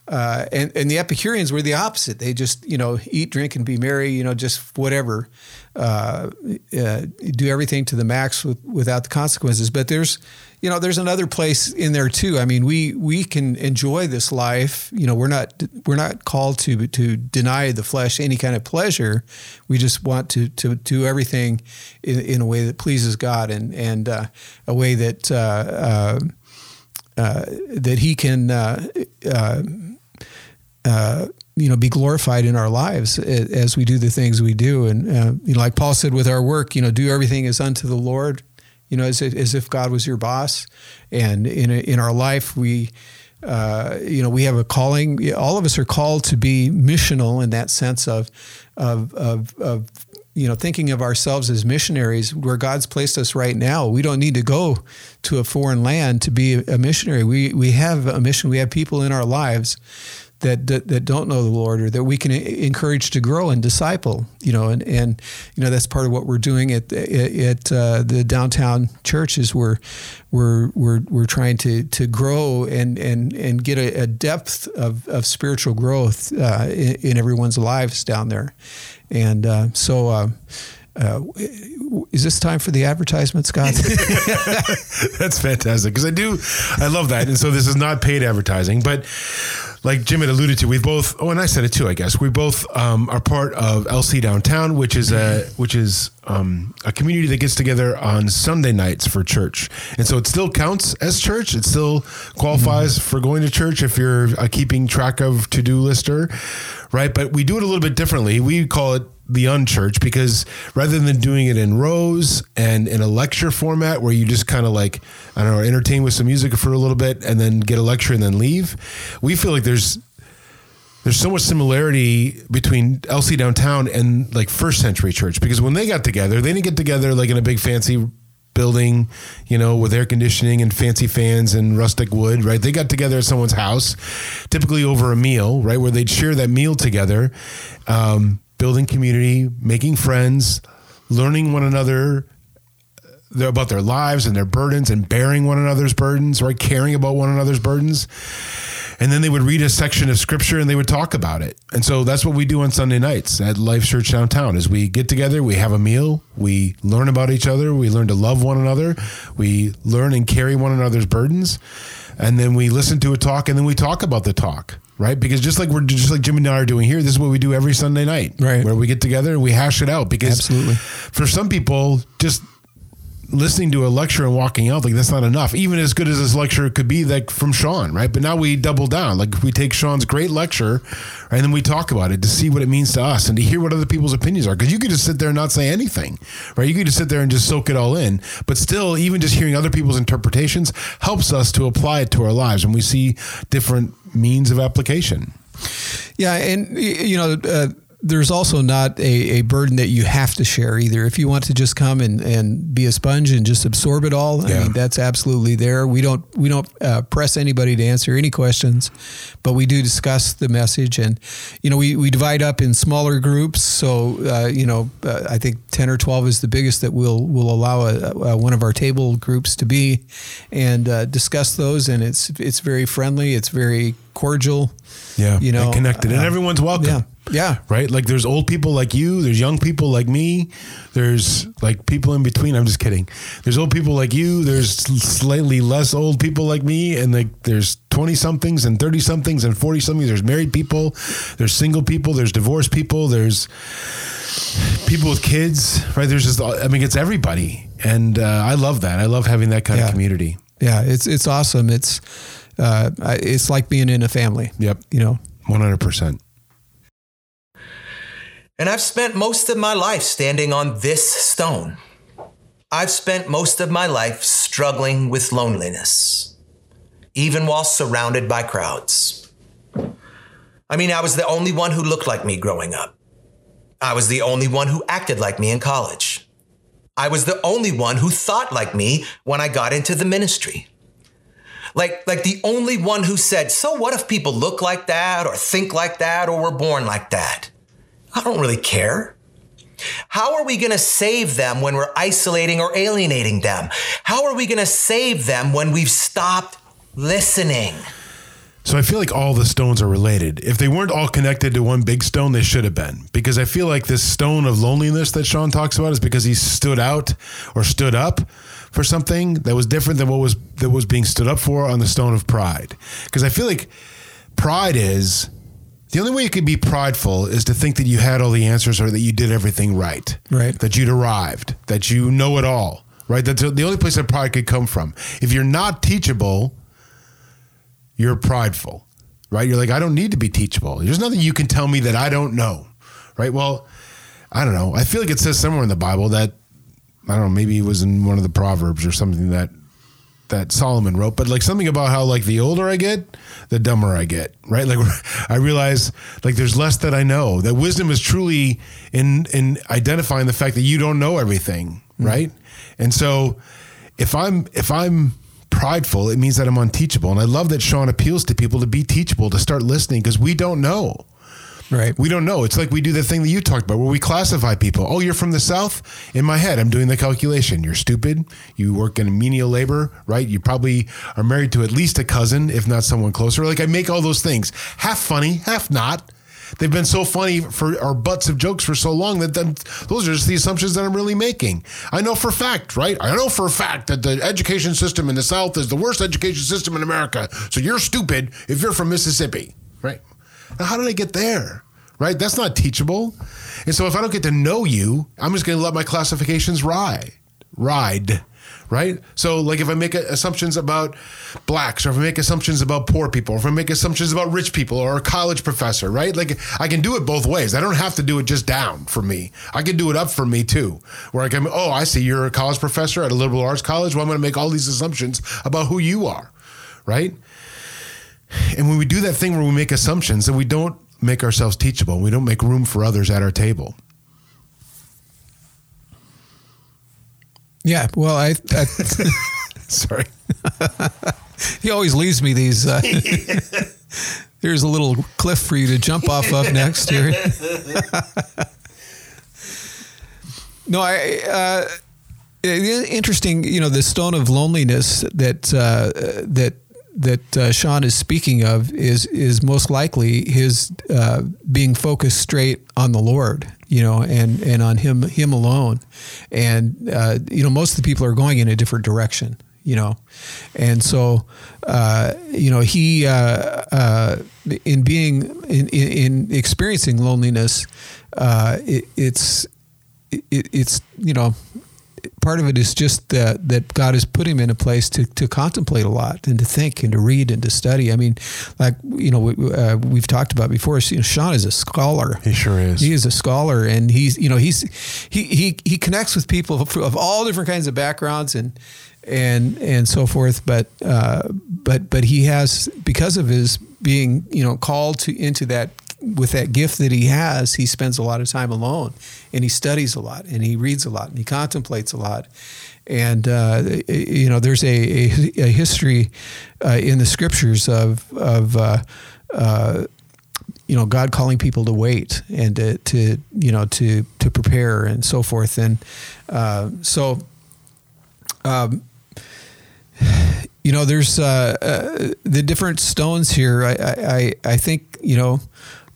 Uh, and and the Epicureans were the opposite. They just you know eat, drink, and be merry. You know, just whatever, uh, uh do everything to the max with, without the consequences. But there's you know, there's another place in there too. I mean, we we can enjoy this life. You know, we're not we're not called to to deny the flesh any kind of pleasure. We just want to to do everything in, in a way that pleases God and and uh, a way that uh, uh, uh that He can. Uh, uh, you know, be glorified in our lives as we do the things we do, and you know, like Paul said, with our work, you know, do everything as unto the Lord, you know, as, as if God was your boss. And in, a, in our life, we, uh, you know, we have a calling. All of us are called to be missional in that sense of, of, of, of you know, thinking of ourselves as missionaries where God's placed us right now. We don't need to go to a foreign land to be a missionary. We, we have a mission. We have people in our lives that, that, that don't know the Lord or that we can encourage to grow and disciple. You know, and and you know that's part of what we're doing at at uh, the downtown church is we're we're we're we're trying to to grow and and and get a, a depth of, of spiritual growth uh, in, in, everyone's lives down there, and uh, so. Uh, uh, is this time for the advertisement, Scott? That's fantastic because I do, I love that, and so this is not paid advertising, but like Jim had alluded to, we both. Oh, and I said it too. I guess we both um, are part of LC Downtown, which is a which is um, a community that gets together on Sunday nights for church, and so it still counts as church. It still qualifies mm-hmm. for going to church if you're a keeping track of to do lister, right? But we do it a little bit differently. We call it the unchurch because rather than doing it in rows and in a lecture format where you just kind of like I don't know entertain with some music for a little bit and then get a lecture and then leave, we feel like there's there's so much similarity between LC downtown and like first century church because when they got together, they didn't get together like in a big fancy building, you know, with air conditioning and fancy fans and rustic wood, right? They got together at someone's house, typically over a meal, right, where they'd share that meal together. Um, building community, making friends, learning one another uh, about their lives and their burdens and bearing one another's burdens, right? Caring about one another's burdens. And then they would read a section of scripture and they would talk about it. And so that's what we do on Sunday nights at Life Church Downtown is we get together, we have a meal, we learn about each other, we learn to love one another, we learn and carry one another's burdens, and then we listen to a talk and then we talk about the talk right? Because just like we're just like Jim and I are doing here, this is what we do every Sunday night, right? Where we get together and we hash it out. Because absolutely, for some people, just listening to a lecture and walking out like that's not enough. Even as good as this lecture could be like from sean right? But now we double down. Like if we take sean's great lecture and then we talk about it to see what it means to us and to hear what other people's opinions are. Because you could just sit there and not say anything right? You could just sit there and just soak it all in. But still even just hearing other people's interpretations helps us to apply it to our lives and we see different means of application. Yeah and you know uh, there's also not a, a burden that you have to share either. If you want to just come and, and be a sponge and just absorb it all, yeah. I mean that's absolutely there. We don't we don't uh, press anybody to answer any questions, but we do discuss the message, and you know we, we divide up in smaller groups. So uh, you know uh, I think ten or twelve is the biggest that we'll will allow a, a, one of our table groups to be, and uh, discuss those. And it's it's very friendly. It's very cordial. Yeah, you know, connected, and uh, everyone's welcome. Yeah Yeah. Right? Like there's old people like you, there's young people like me, there's like people in between. I'm just kidding. There's old people like you, there's slightly less old people like me, and like there's 20 somethings and 30 somethings and 40 somethings. There's married people, there's single people, there's divorced people, there's people with kids, right? There's just, I mean, it's everybody. And uh, I love that. I love having that kind Yeah. of community. Yeah, it's it's awesome. It's uh, it's like being in a family. Yep. You know. 100%. And I've spent most of my life standing on this stone. I've spent most of my life struggling with loneliness, even while surrounded by crowds. I mean, I was the only one who looked like me growing up. I was the only one who acted like me in college. I was the only one who thought like me when I got into the ministry. Like, like the only one who said, So what if people look like that, or think like that, or were born like that? I don't really care. How are we going to save them when we're isolating or alienating them? How are we going to save them when we've stopped listening? So I feel like all the stones are related. If they weren't all connected to one big stone, they should have been. Because I feel like this stone of loneliness that Sean talks about is because he stood out or stood up for something that was different than what was that was being stood up for on the stone of pride. Because I feel like pride is the only way you can be prideful is to think that you had all the answers or that you did everything right. Right. That you'd arrived, that you know it all. Right. That's the only place that pride could come from. If you're not teachable, you're prideful, right? You're like, I don't need to be teachable. There's nothing you can tell me that I don't know, right? Well, I don't know. I feel like it says somewhere in the Bible that I don't know. Maybe it was in one of the Proverbs or something that that Solomon wrote, but like something about how like the older I get, the dumber I get, right? Like I realize like there's less that I know. That wisdom is truly in in identifying the fact that you don't know everything, mm-hmm. right? And so if I'm if I'm prideful, it means that I'm unteachable. And I love that Sean appeals to people to be teachable, to start listening because we don't know. Right. We don't know. It's like we do the thing that you talked about where we classify people. Oh, you're from the South? In my head, I'm doing the calculation. You're stupid. You work in menial labor, right? You probably are married to at least a cousin, if not someone closer. Like I make all those things half funny, half not. They've been so funny for our butts of jokes for so long that them, those are just the assumptions that I'm really making. I know for a fact, right? I know for a fact that the education system in the South is the worst education system in America. So you're stupid if you're from Mississippi, right? Now, how did I get there? Right? That's not teachable. And so if I don't get to know you, I'm just going to let my classifications ride. Ride. Right? So, like, if I make assumptions about blacks, or if I make assumptions about poor people, or if I make assumptions about rich people, or a college professor, right? Like, I can do it both ways. I don't have to do it just down for me. I can do it up for me too. Where I can, oh, I see you're a college professor at a liberal arts college. Well, I'm going to make all these assumptions about who you are, right? And when we do that thing where we make assumptions, then we don't make ourselves teachable. We don't make room for others at our table. Yeah. Well, I, I Sorry. he always leaves me these. Uh, here's a little cliff for you to jump off of next here. no, I. Uh, interesting. You know, the stone of loneliness that uh, that that uh, Sean is speaking of is is most likely his uh, being focused straight on the Lord. You know, and and on him him alone, and uh, you know most of the people are going in a different direction you know and so uh, you know he uh, uh, in being in, in, in experiencing loneliness it, it's it, it's you know part of it is just that that God has put him in a place to, to contemplate a lot and to think and to read and to study. I mean, like you know we, uh, we've talked about before. You know, Sean is a scholar. He sure is. He is a scholar, and he's you know he's he he he connects with people of, of all different kinds of backgrounds and and and so forth. But uh, but but he has because of his being you know called to into that with that gift that he has, he spends a lot of time alone, and he studies a lot, and he reads a lot, and he contemplates a lot. And uh, you know, there's a, a, a history uh, in the scriptures of of uh, uh, you know God calling people to wait and to, to you know to to prepare and so forth. And uh, so. Um, you know, there's uh, uh, the different stones here. I, I, I think you know,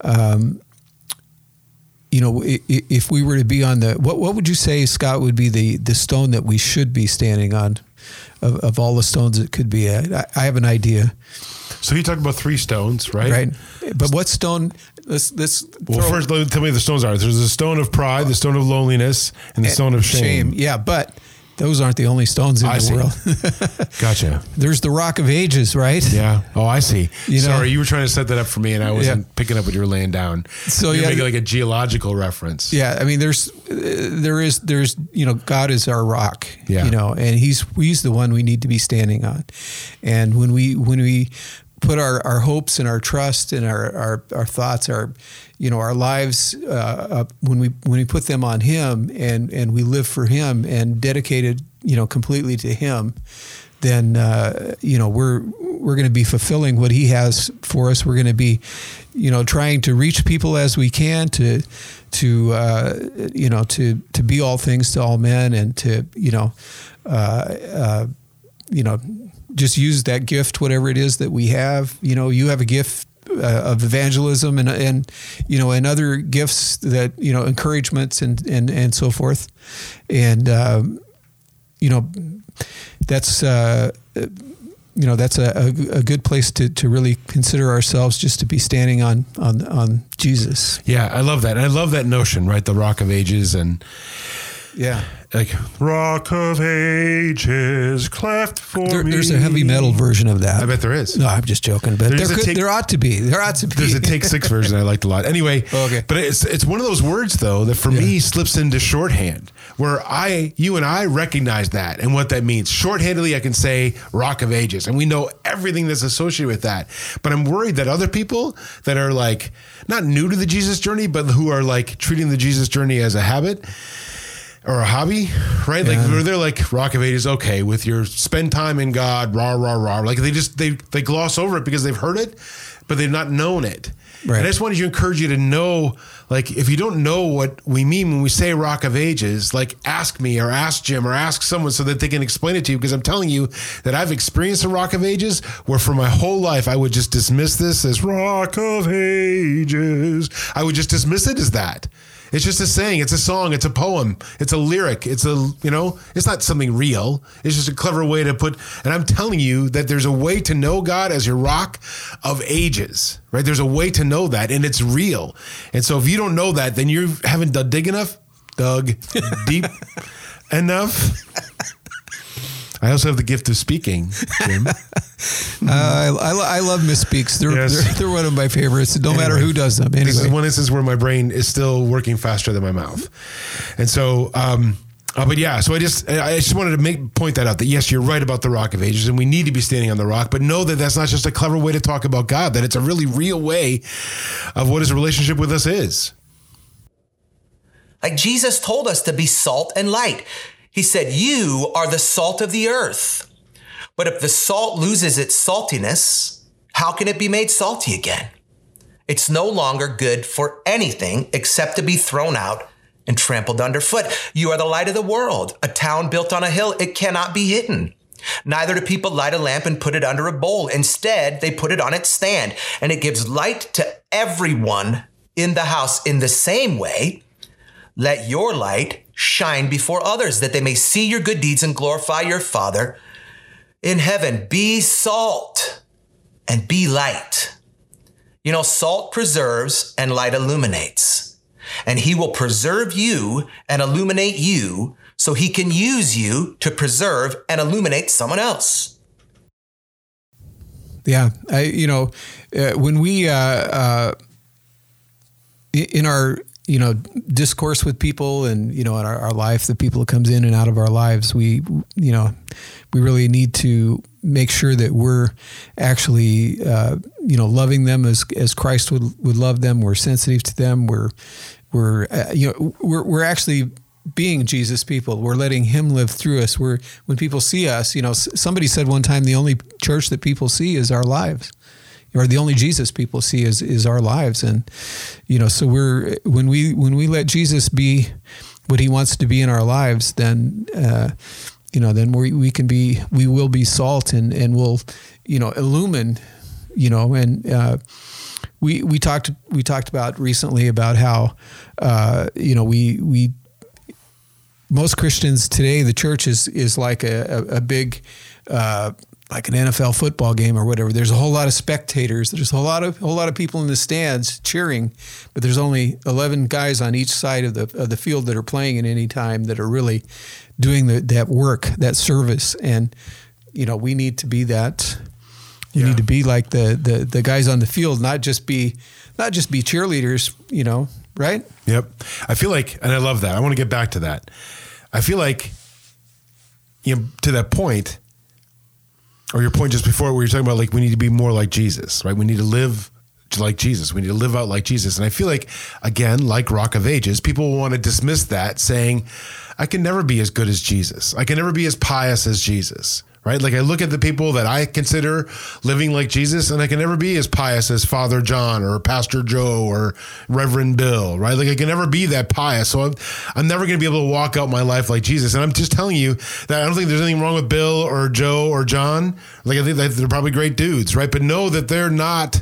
um, you know, if we were to be on the, what, what would you say, Scott, would be the, the stone that we should be standing on of, of all the stones it could be? I, I have an idea. So you talk about three stones, right? Right. But what stone? Let's let's. Well, first, tell me the stones are. There's the stone of pride, the stone of loneliness, and the stone of shame. shame. Yeah, but those aren't the only stones in I the see. world. gotcha. There's the Rock of Ages, right? Yeah. Oh, I see. You Sorry, know, you were trying to set that up for me, and I wasn't yeah. picking up what you were laying down. So you're yeah, making like a geological reference. Yeah, I mean, there's, uh, there is, there's, you know, God is our rock. Yeah. You know, and He's He's the one we need to be standing on, and when we when we put our, our hopes and our trust and our, our, our thoughts, our you know our lives uh, when we when we put them on Him and and we live for Him and dedicated you know completely to Him, then uh, you know we're we're going to be fulfilling what He has for us. We're going to be you know trying to reach people as we can to to uh, you know to to be all things to all men and to you know uh, uh, you know just use that gift whatever it is that we have you know you have a gift uh, of evangelism and and you know and other gifts that you know encouragements and and and so forth, and um, you know that's. Uh, you know that's a, a, a, good place to, to really consider ourselves just to be standing on on on Jesus. Yeah, I love that. I love that notion, right? The Rock of Ages and yeah, like Rock of Ages cleft for there, me. There's a heavy metal version of that. I bet there is. No, I'm just joking, but there, could, take, there ought to be. There ought to be. There's a Take Six version I liked a lot. Anyway, okay. But it's it's one of those words though that for yeah. me slips into shorthand where I, you and I recognize that and what that means. Shorthandedly, I can say Rock of Ages, and we know everything that's associated with that. But I'm worried that other people that are like not new to the Jesus journey, but who are like treating the Jesus journey as a habit or a hobby, right? Yeah. Like they're like Rock of Ages, okay, with your spend time in God, rah rah rah. Like they just they they gloss over it because they've heard it, but they've not known it. Right. And I just wanted to encourage you to know, like, if you don't know what we mean when we say Rock of Ages, like, ask me or ask Jim or ask someone so that they can explain it to you. Because I'm telling you that I've experienced a Rock of Ages where for my whole life I would just dismiss this as Rock of Ages. I would just dismiss it as that. It's just a saying. It's a song. It's a poem. It's a lyric. It's a, you know, it's not something real. It's just a clever way to put, and I'm telling you that there's a way to know God as your rock of ages, right? There's a way to know that and it's real. And so if you don't know that, then you haven't dug deep enough, dug deep enough. I also have the gift of speaking, Jim. uh, I, I, I, love misspeaks. They're, yes. they're, they're one of my favorites. No anyway, matter who does them. Anyway. This is one instance where my brain is still working faster than my mouth, and so. Um, uh, but yeah, so I just I just wanted to make point that out that yes, you're right about the Rock of Ages, and we need to be standing on the rock. But know that that's not just a clever way to talk about God; that it's a really real way of what His relationship with us is. Like Jesus told us to be salt and light. He said, You are the salt of the earth. But if the salt loses its saltiness, how can it be made salty again? It's no longer good for anything except to be thrown out and trampled underfoot. You are the light of the world. A town built on a hill, it cannot be hidden. Neither do people light a lamp and put it under a bowl. Instead, they put it on its stand, and it gives light to everyone in the house. In the same way, let your light shine before others that they may see your good deeds and glorify your Father in heaven. Be salt and be light. You know, salt preserves and light illuminates. And he will preserve you and illuminate you so he can use you to preserve and illuminate someone else. Yeah, I, you know, uh, when we uh, uh, in our you know discourse with people and you know in our, our life the people that comes in and out of our lives we you know we really need to make sure that we're actually uh, you know loving them as as Christ would would love them we're sensitive to them we're we're uh, you know we're we're actually being Jesus people. We're letting Him live through us. We're when people see us, you know. Somebody said one time, the only church that people see is our lives or the only Jesus people see is is our lives, and you know, so we're when we when we let Jesus be what He wants to be in our lives, then. Uh, you know, then we, we can be, we will be salt and, and we'll, you know, illumine, you know, and, uh, we we talked we talked about recently about how uh, you know we we most Christians today the church is is like a, a, a big uh, like an NFL football game or whatever. There's a whole lot of spectators. There's a whole lot of whole lot of people in the stands cheering, but there's only 11 guys on each side of the of the field that are playing at any time that are really doing the, that work, that service. And you know, we need to be that. You Yeah. need to be like the, the the guys on the field, not just be not just be cheerleaders. You know, right? Yep. I feel like, and I love that. I want to get back to that. I feel like, you know, to that point, or your point just before where you're talking about like we need to be more like Jesus, right? We need to live like Jesus. We need to live out like Jesus. And I feel like, again, like Rock of Ages, people want to dismiss that saying, I can never be as good as Jesus. I can never be as pious as Jesus. Right? Like I look at the people that I consider living like Jesus, and I can never be as pious as Father John or Pastor Joe or Reverend Bill, right? Like I can never be that pious. So I'm, I'm never going to be able to walk out my life like Jesus. And I'm just telling you that I don't think there's anything wrong with Bill or Joe or John. Like I think they're probably great dudes, right? But know that they're not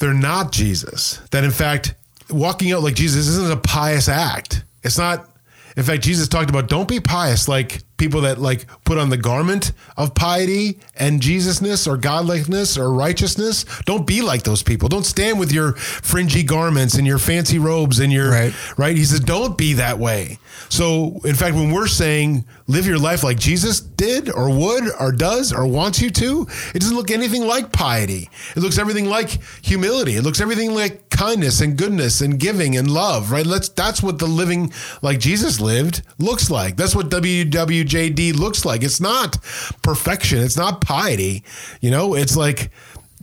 they're not Jesus. That in fact, walking out like Jesus isn't a pious act. It's not. In fact, Jesus talked about don't be pious like people that like put on the garment of piety and Jesusness or godlikeness or righteousness. Don't be like those people. Don't stand with your fringy garments and your fancy robes and your Right. right? He says, don't be that way. So, in fact, when we're saying live your life like Jesus did or would or does or wants you to, it doesn't look anything like piety. It looks everything like humility. It looks everything like kindness and goodness and giving and love, right? Let's that's what the living like Jesus lived looks like. That's what WWJD looks like. It's not perfection. It's not piety. You know, it's like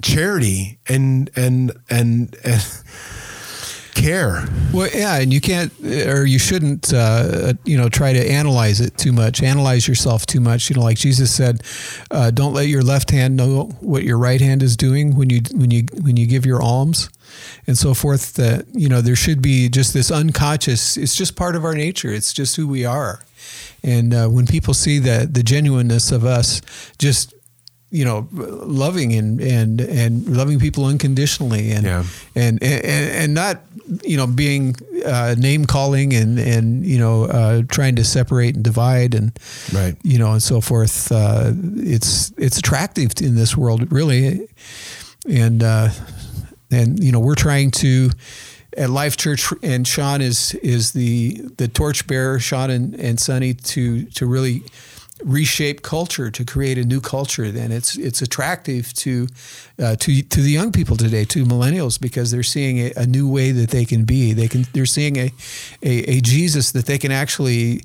charity and and and and care. Well, yeah, and you can't or you shouldn't, uh, you know, try to analyze it too much, analyze yourself too much. You know, like Jesus said, uh, don't let your left hand know what your right hand is doing when you when you when you give your alms, and so forth. That you know, there should be just this unconscious. It's just part of our nature. It's just who we are, and uh, when people see that the genuineness of us, just you know, loving and and and loving people unconditionally, and Yeah. and, and and not you know being uh, name calling and and you know uh, trying to separate and divide and Right. you know and so forth. Uh, it's it's attractive in this world, really, and uh, and you know we're trying to at Life Church, and Sean is is the the torchbearer, Sean and, and Sonny to to really reshape culture to create a new culture then it's it's attractive to uh, to to the young people today to millennials because they're seeing a, a new way that they can be. They can they're seeing a, a a Jesus that they can actually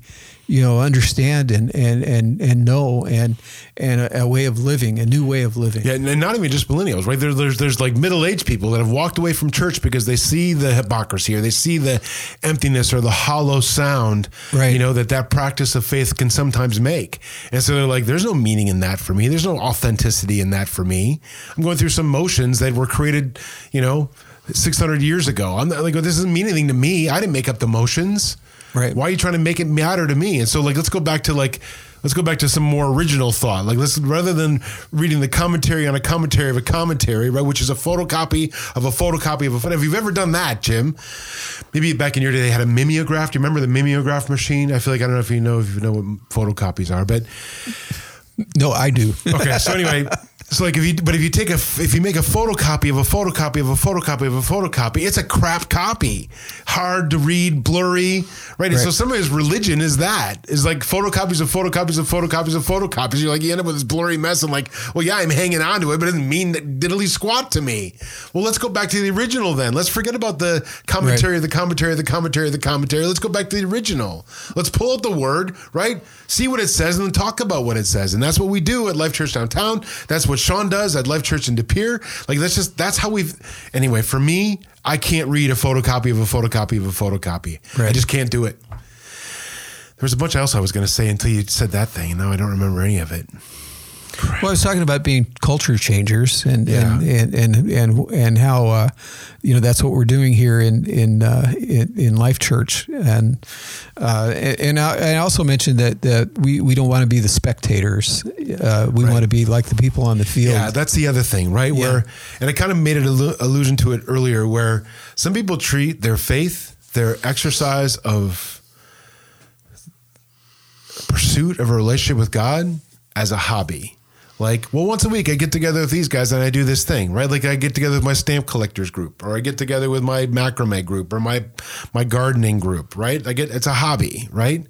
you know understand and and and and know and and a, a way of living a new way of living Yeah, and not even just millennials, right? There, there's there's like middle aged people that have walked away from church because they see the hypocrisy or they see the emptiness or the hollow sound, Right. You know that that practice of faith can sometimes make, and so they're like, "There's no meaning in that for me. There's no authenticity in that for me. I'm going through some motions that were created, you know." 600 years ago. I'm not like, this doesn't mean anything to me. I didn't make up the motions. Right. Why are you trying to make it matter to me? And so, like, let's go back to like, let's go back to some more original thought. Like, let's rather than reading the commentary on a commentary of a commentary, right, which is a photocopy of a photocopy of a photo. If you've ever done that, Jim, maybe back in your day they had a mimeograph. Do you remember the mimeograph machine? I feel like I don't know if you know if you know what photocopies are, but no i do okay. So anyway, so like if you but if you take a if you make a photocopy of a photocopy of a photocopy of a photocopy, it's a crap copy, hard to read, blurry, right? And so Right. some of his religion is that is like photocopies of photocopies of photocopies of photocopies. You're like you end up with this blurry mess and like, well, yeah, I'm hanging on to it, but it doesn't mean that diddly squat to me. Well, let's go back to the original then. Let's forget about the commentary, of the commentary, of the commentary, of the commentary. Let's go back to the original. Let's pull out the word, right? See what it says and then talk about what it says. And that's what we do at Life Church Downtown. That's what Sean does at Life Church in De Pere. Like that's just that's how we've anyway, for me, I can't read a photocopy of a photocopy of a photocopy. I just can't do it. There was a bunch else I was gonna say until you said that thing, and now I don't remember any of it. Well, I was talking about being culture changers and Yeah. and, and and and and how uh, you know that's what we're doing here in in uh, in, in Life Church, and uh, and I, I also mentioned that that we, we don't want to be the spectators. Uh, we want to be like the people on the field. Yeah, that's the other thing, right? Where, and I kind of made an allu- allusion to it earlier, where some people treat their faith, their exercise of pursuit of a relationship with God as a hobby. Like, well, once a week I get together with these guys and I do this thing, right? Like I get together with my stamp collectors group, or I get together with my macrame group, or my my gardening group, right? I get it's a hobby, right?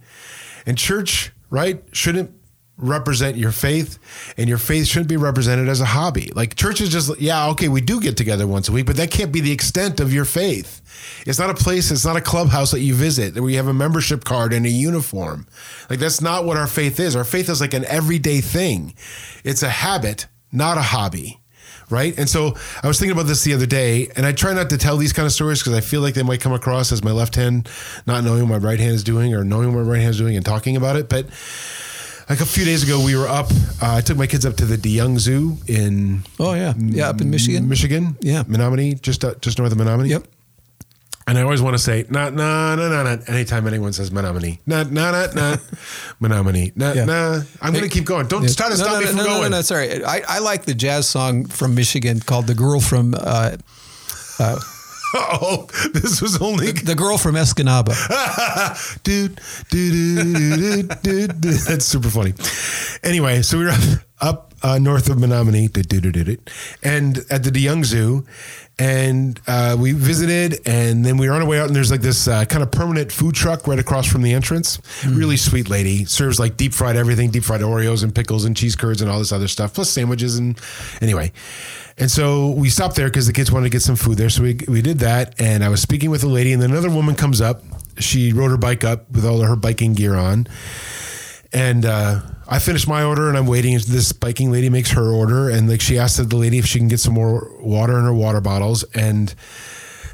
And church, right, shouldn't represent your faith, and your faith shouldn't be represented as a hobby. Like church is just, yeah, okay, we do get together once a week, but that can't be the extent of your faith. It's not a place, it's not a clubhouse that you visit where you have a membership card and a uniform. Like that's not what our faith is. Our faith is like an everyday thing. It's a habit, not a hobby. Right. And so I was thinking about this the other day, and I try not to tell these kind of stories because I feel like they might come across as my left hand not knowing what my right hand is doing or knowing what my right hand is doing and talking about it. But like a few days ago, we were up. Uh, I took my kids up to the DeYoung Zoo in Oh yeah, yeah, up in Michigan. Michigan, Yeah. Menominee, just uh, just north of Menominee. Yep. And I always want to say, not, nah, nah, nah, nah. Anytime anyone says Menominee, not, nah, nah, nah, Menominee, nah, Yeah. nah. I'm going to keep going. Don't try to No, stop no, me no, from no, going. No, no, no, sorry. I, I like the jazz song from Michigan called "The Girl from uh, Oh, this was only the Girl from Escanaba." dude, dude, dude, dude, dude. That's super funny. Anyway, so we were up, uh, north of Menominee, and at the DeYoung Zoo, and uh, we visited, and then we were on our way out, and there's like this uh, kind of permanent food truck right across from the entrance. Really sweet lady serves like deep fried everything, deep fried Oreos and pickles and cheese curds and all this other stuff, plus sandwiches and anyway. And so we stopped there because the kids wanted to get some food there. So we, we did that. And I was speaking with a lady, and then another woman comes up. She rode her bike up with all of her biking gear on. And uh, I finished my order and I'm waiting. This biking lady makes her order. And like she asked the lady if she can get some more water in her water bottles. And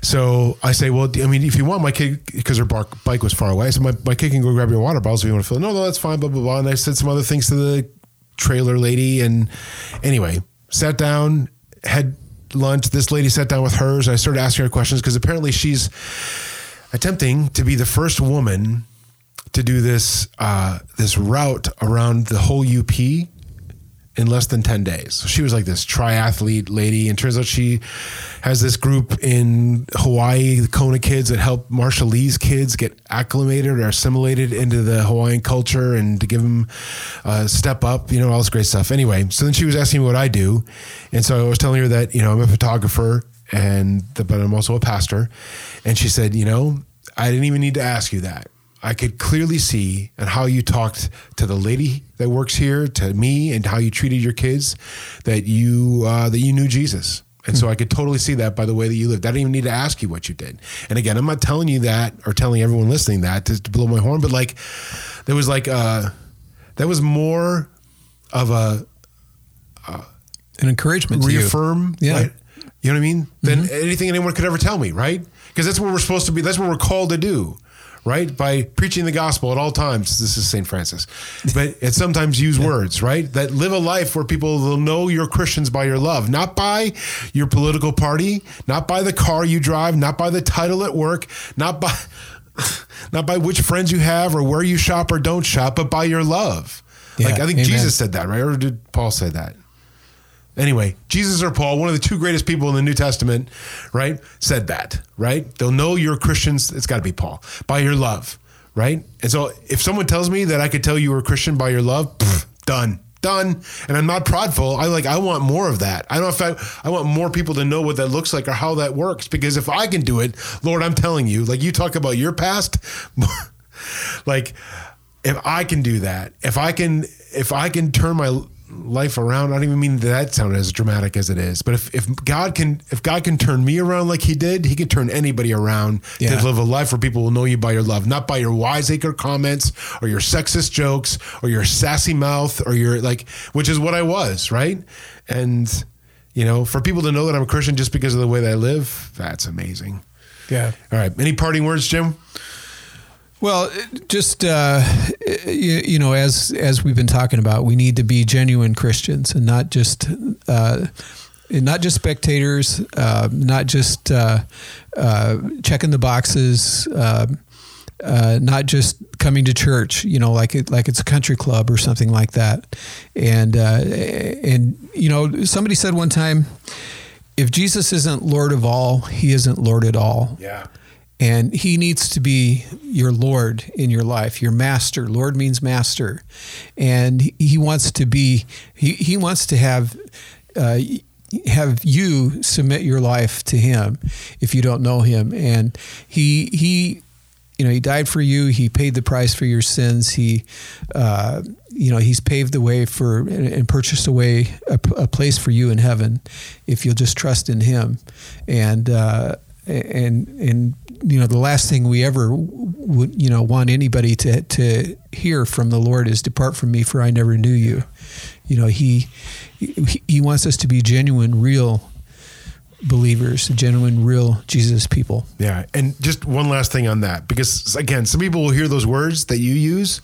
so I say, well, I mean, if you want my kid, because her bark, bike was far away, I said, my, my kid can go grab your water bottles if you want to fill. No, no, that's fine, blah, blah, blah. And I said some other things to the trailer lady. And anyway, sat down, had lunch. This lady sat down with hers. I started asking her questions because apparently she's attempting to be the first woman to do this uh, this route around the whole UP in less than 10 days. So she was like this triathlete lady. And turns out she has this group in Hawaii, the Kona kids that help Marshallese kids get acclimated or assimilated into the Hawaiian culture and to give them a step up, you know, all this great stuff. Anyway, so then she was asking me what I do. And so I was telling her that, you know, I'm a photographer and, but I'm also a pastor. And she said, you know, I didn't even need to ask you that. I could clearly see and how you talked to the lady that works here, to me, and how you treated your kids, that you uh, that you knew Jesus. And so I could totally see that by the way that you lived. I didn't even need to ask you what you did. And again, I'm not telling you that or telling everyone listening that to, to blow my horn, but like there was like uh that was more of a An encouragement to you. reaffirm, Yeah. right? You know what I mean? Than anything anyone could ever tell me, right? Because that's what we're supposed to be. That's what we're called to do, right? By preaching the gospel at all times. This is St. Francis, but it sometimes use words, right? That live a life where people will know you're Christians by your love, not by your political party, not by the car you drive, not by the title at work, not by not by which friends you have or where you shop or don't shop, but by your love. like I think amen. Jesus said that, right? Or did Paul say that? Anyway, Jesus or Paul, one of the two greatest people in the New Testament, right, said that, right? They'll know you're Christians. It's got to be Paul by your love, right? And so if someone tells me that I could tell you were a Christian by your love, pff, done, done. And I'm not prideful. I like, I want more of that. I don't know if I, I want more people to know what that looks like or how that works because if I can do it, Lord, I'm telling you, like you talk about your past, like if I can do that, if I can, if I can turn my life around, I don't even mean that sound as dramatic as it is, but if, if God can, if God can turn me around like he did, he can turn anybody around Yeah. to live a life where people will know you by your love, not by your wiseacre comments or your sexist jokes or your sassy mouth or your like, which is what I was. Right. And, you know, for people to know that I'm a Christian just because of the way that I live, that's amazing. Yeah. All right. Any parting words, Jim? Well, just uh, you, you, know, as as we've been talking about, we need to be genuine Christians and not just uh, not just spectators, uh, not just uh, uh, checking the boxes, uh, not just coming to church. You know, like it, like it's a country club or something like that. And and you know, somebody said one time, if Jesus isn't Lord of all, He isn't Lord at all. Yeah. And he needs to be your Lord in your life, your master. Lord means master. And he wants to be, he, he wants to have, uh, have you submit your life to him if you don't know him. And he, he, you know, he died for you. He paid the price for your sins. He, uh, you know, he's paved the way for and purchased a way, a, a, place for you in heaven, if you'll just trust in him. And uh, and and you know the last thing we ever would you know want anybody to to hear from the Lord is depart from me for I never knew you. You know he he wants us to be genuine, real believers, genuine, real Jesus people. Yeah, and just one last thing on that because again, some people will hear those words that you use,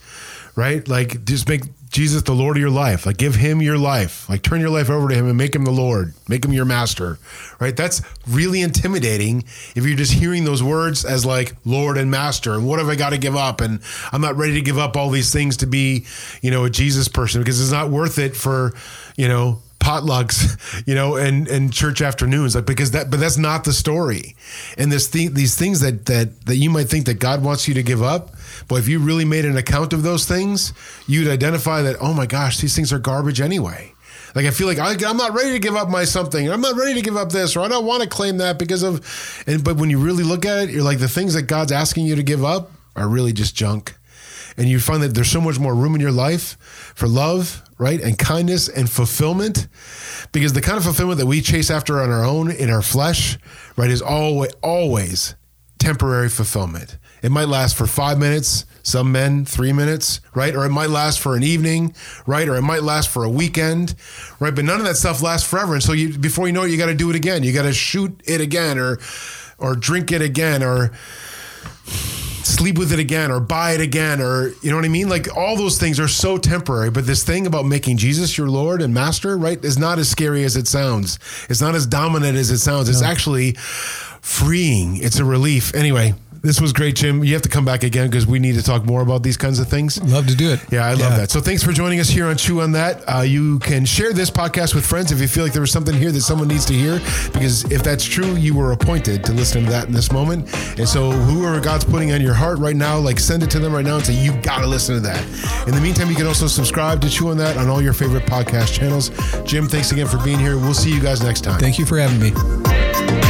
right? Like just make Jesus the Lord of your life. Like give him your life. Like turn your life over to him and make him the Lord. Make him your master. Right? That's really intimidating if you're just hearing those words as like Lord and master. And what have I got to give up? And I'm not ready to give up all these things to be, you know, a Jesus person because it's not worth it for, you know, potlucks, you know, and and church afternoons, like because that, but that's not the story. And this thing, these things that that that you might think that God wants you to give up, but if you really made an account of those things, you'd identify that, oh my gosh, these things are garbage anyway. Like I feel like I, am not ready to give up my something. I'm not ready to give up this, or I don't want to claim that because of. And but when you really look at it, you're like the things that God's asking you to give up are really just junk, and you find that there's so much more room in your life for love, right, and kindness and fulfillment, because the kind of fulfillment that we chase after on our own in our flesh, right, is always always temporary fulfillment. It might last for five minutes, some men three minutes, right? Or it might last for an evening, right? Or it might last for a weekend, right? But none of that stuff lasts forever. And so you, before you know it, you got to do it again. You got to shoot it again, or, or drink it again, or sleep with it again, or buy it again, or you know what I mean? Like all those things are so temporary. But this thing about making Jesus your Lord and Master, right, is not as scary as it sounds. It's not as dominant as it sounds. It's actually freeing. It's a relief. Anyway, this was great, Jim. You have to come back again because we need to talk more about these kinds of things. Love to do it. Yeah, I love yeah. that. So thanks for joining us here on Chew on That. Uh, you can share this podcast with friends if you feel like there was something here that someone needs to hear, because if that's true, you were appointed to listen to that in this moment. And so whoever God's putting on your heart right now, like send it to them right now and say, you got to listen to that. In the meantime, you can also subscribe to Chew on That on all your favorite podcast channels. Jim, thanks again for being here. We'll see you guys next time. Thank you for having me.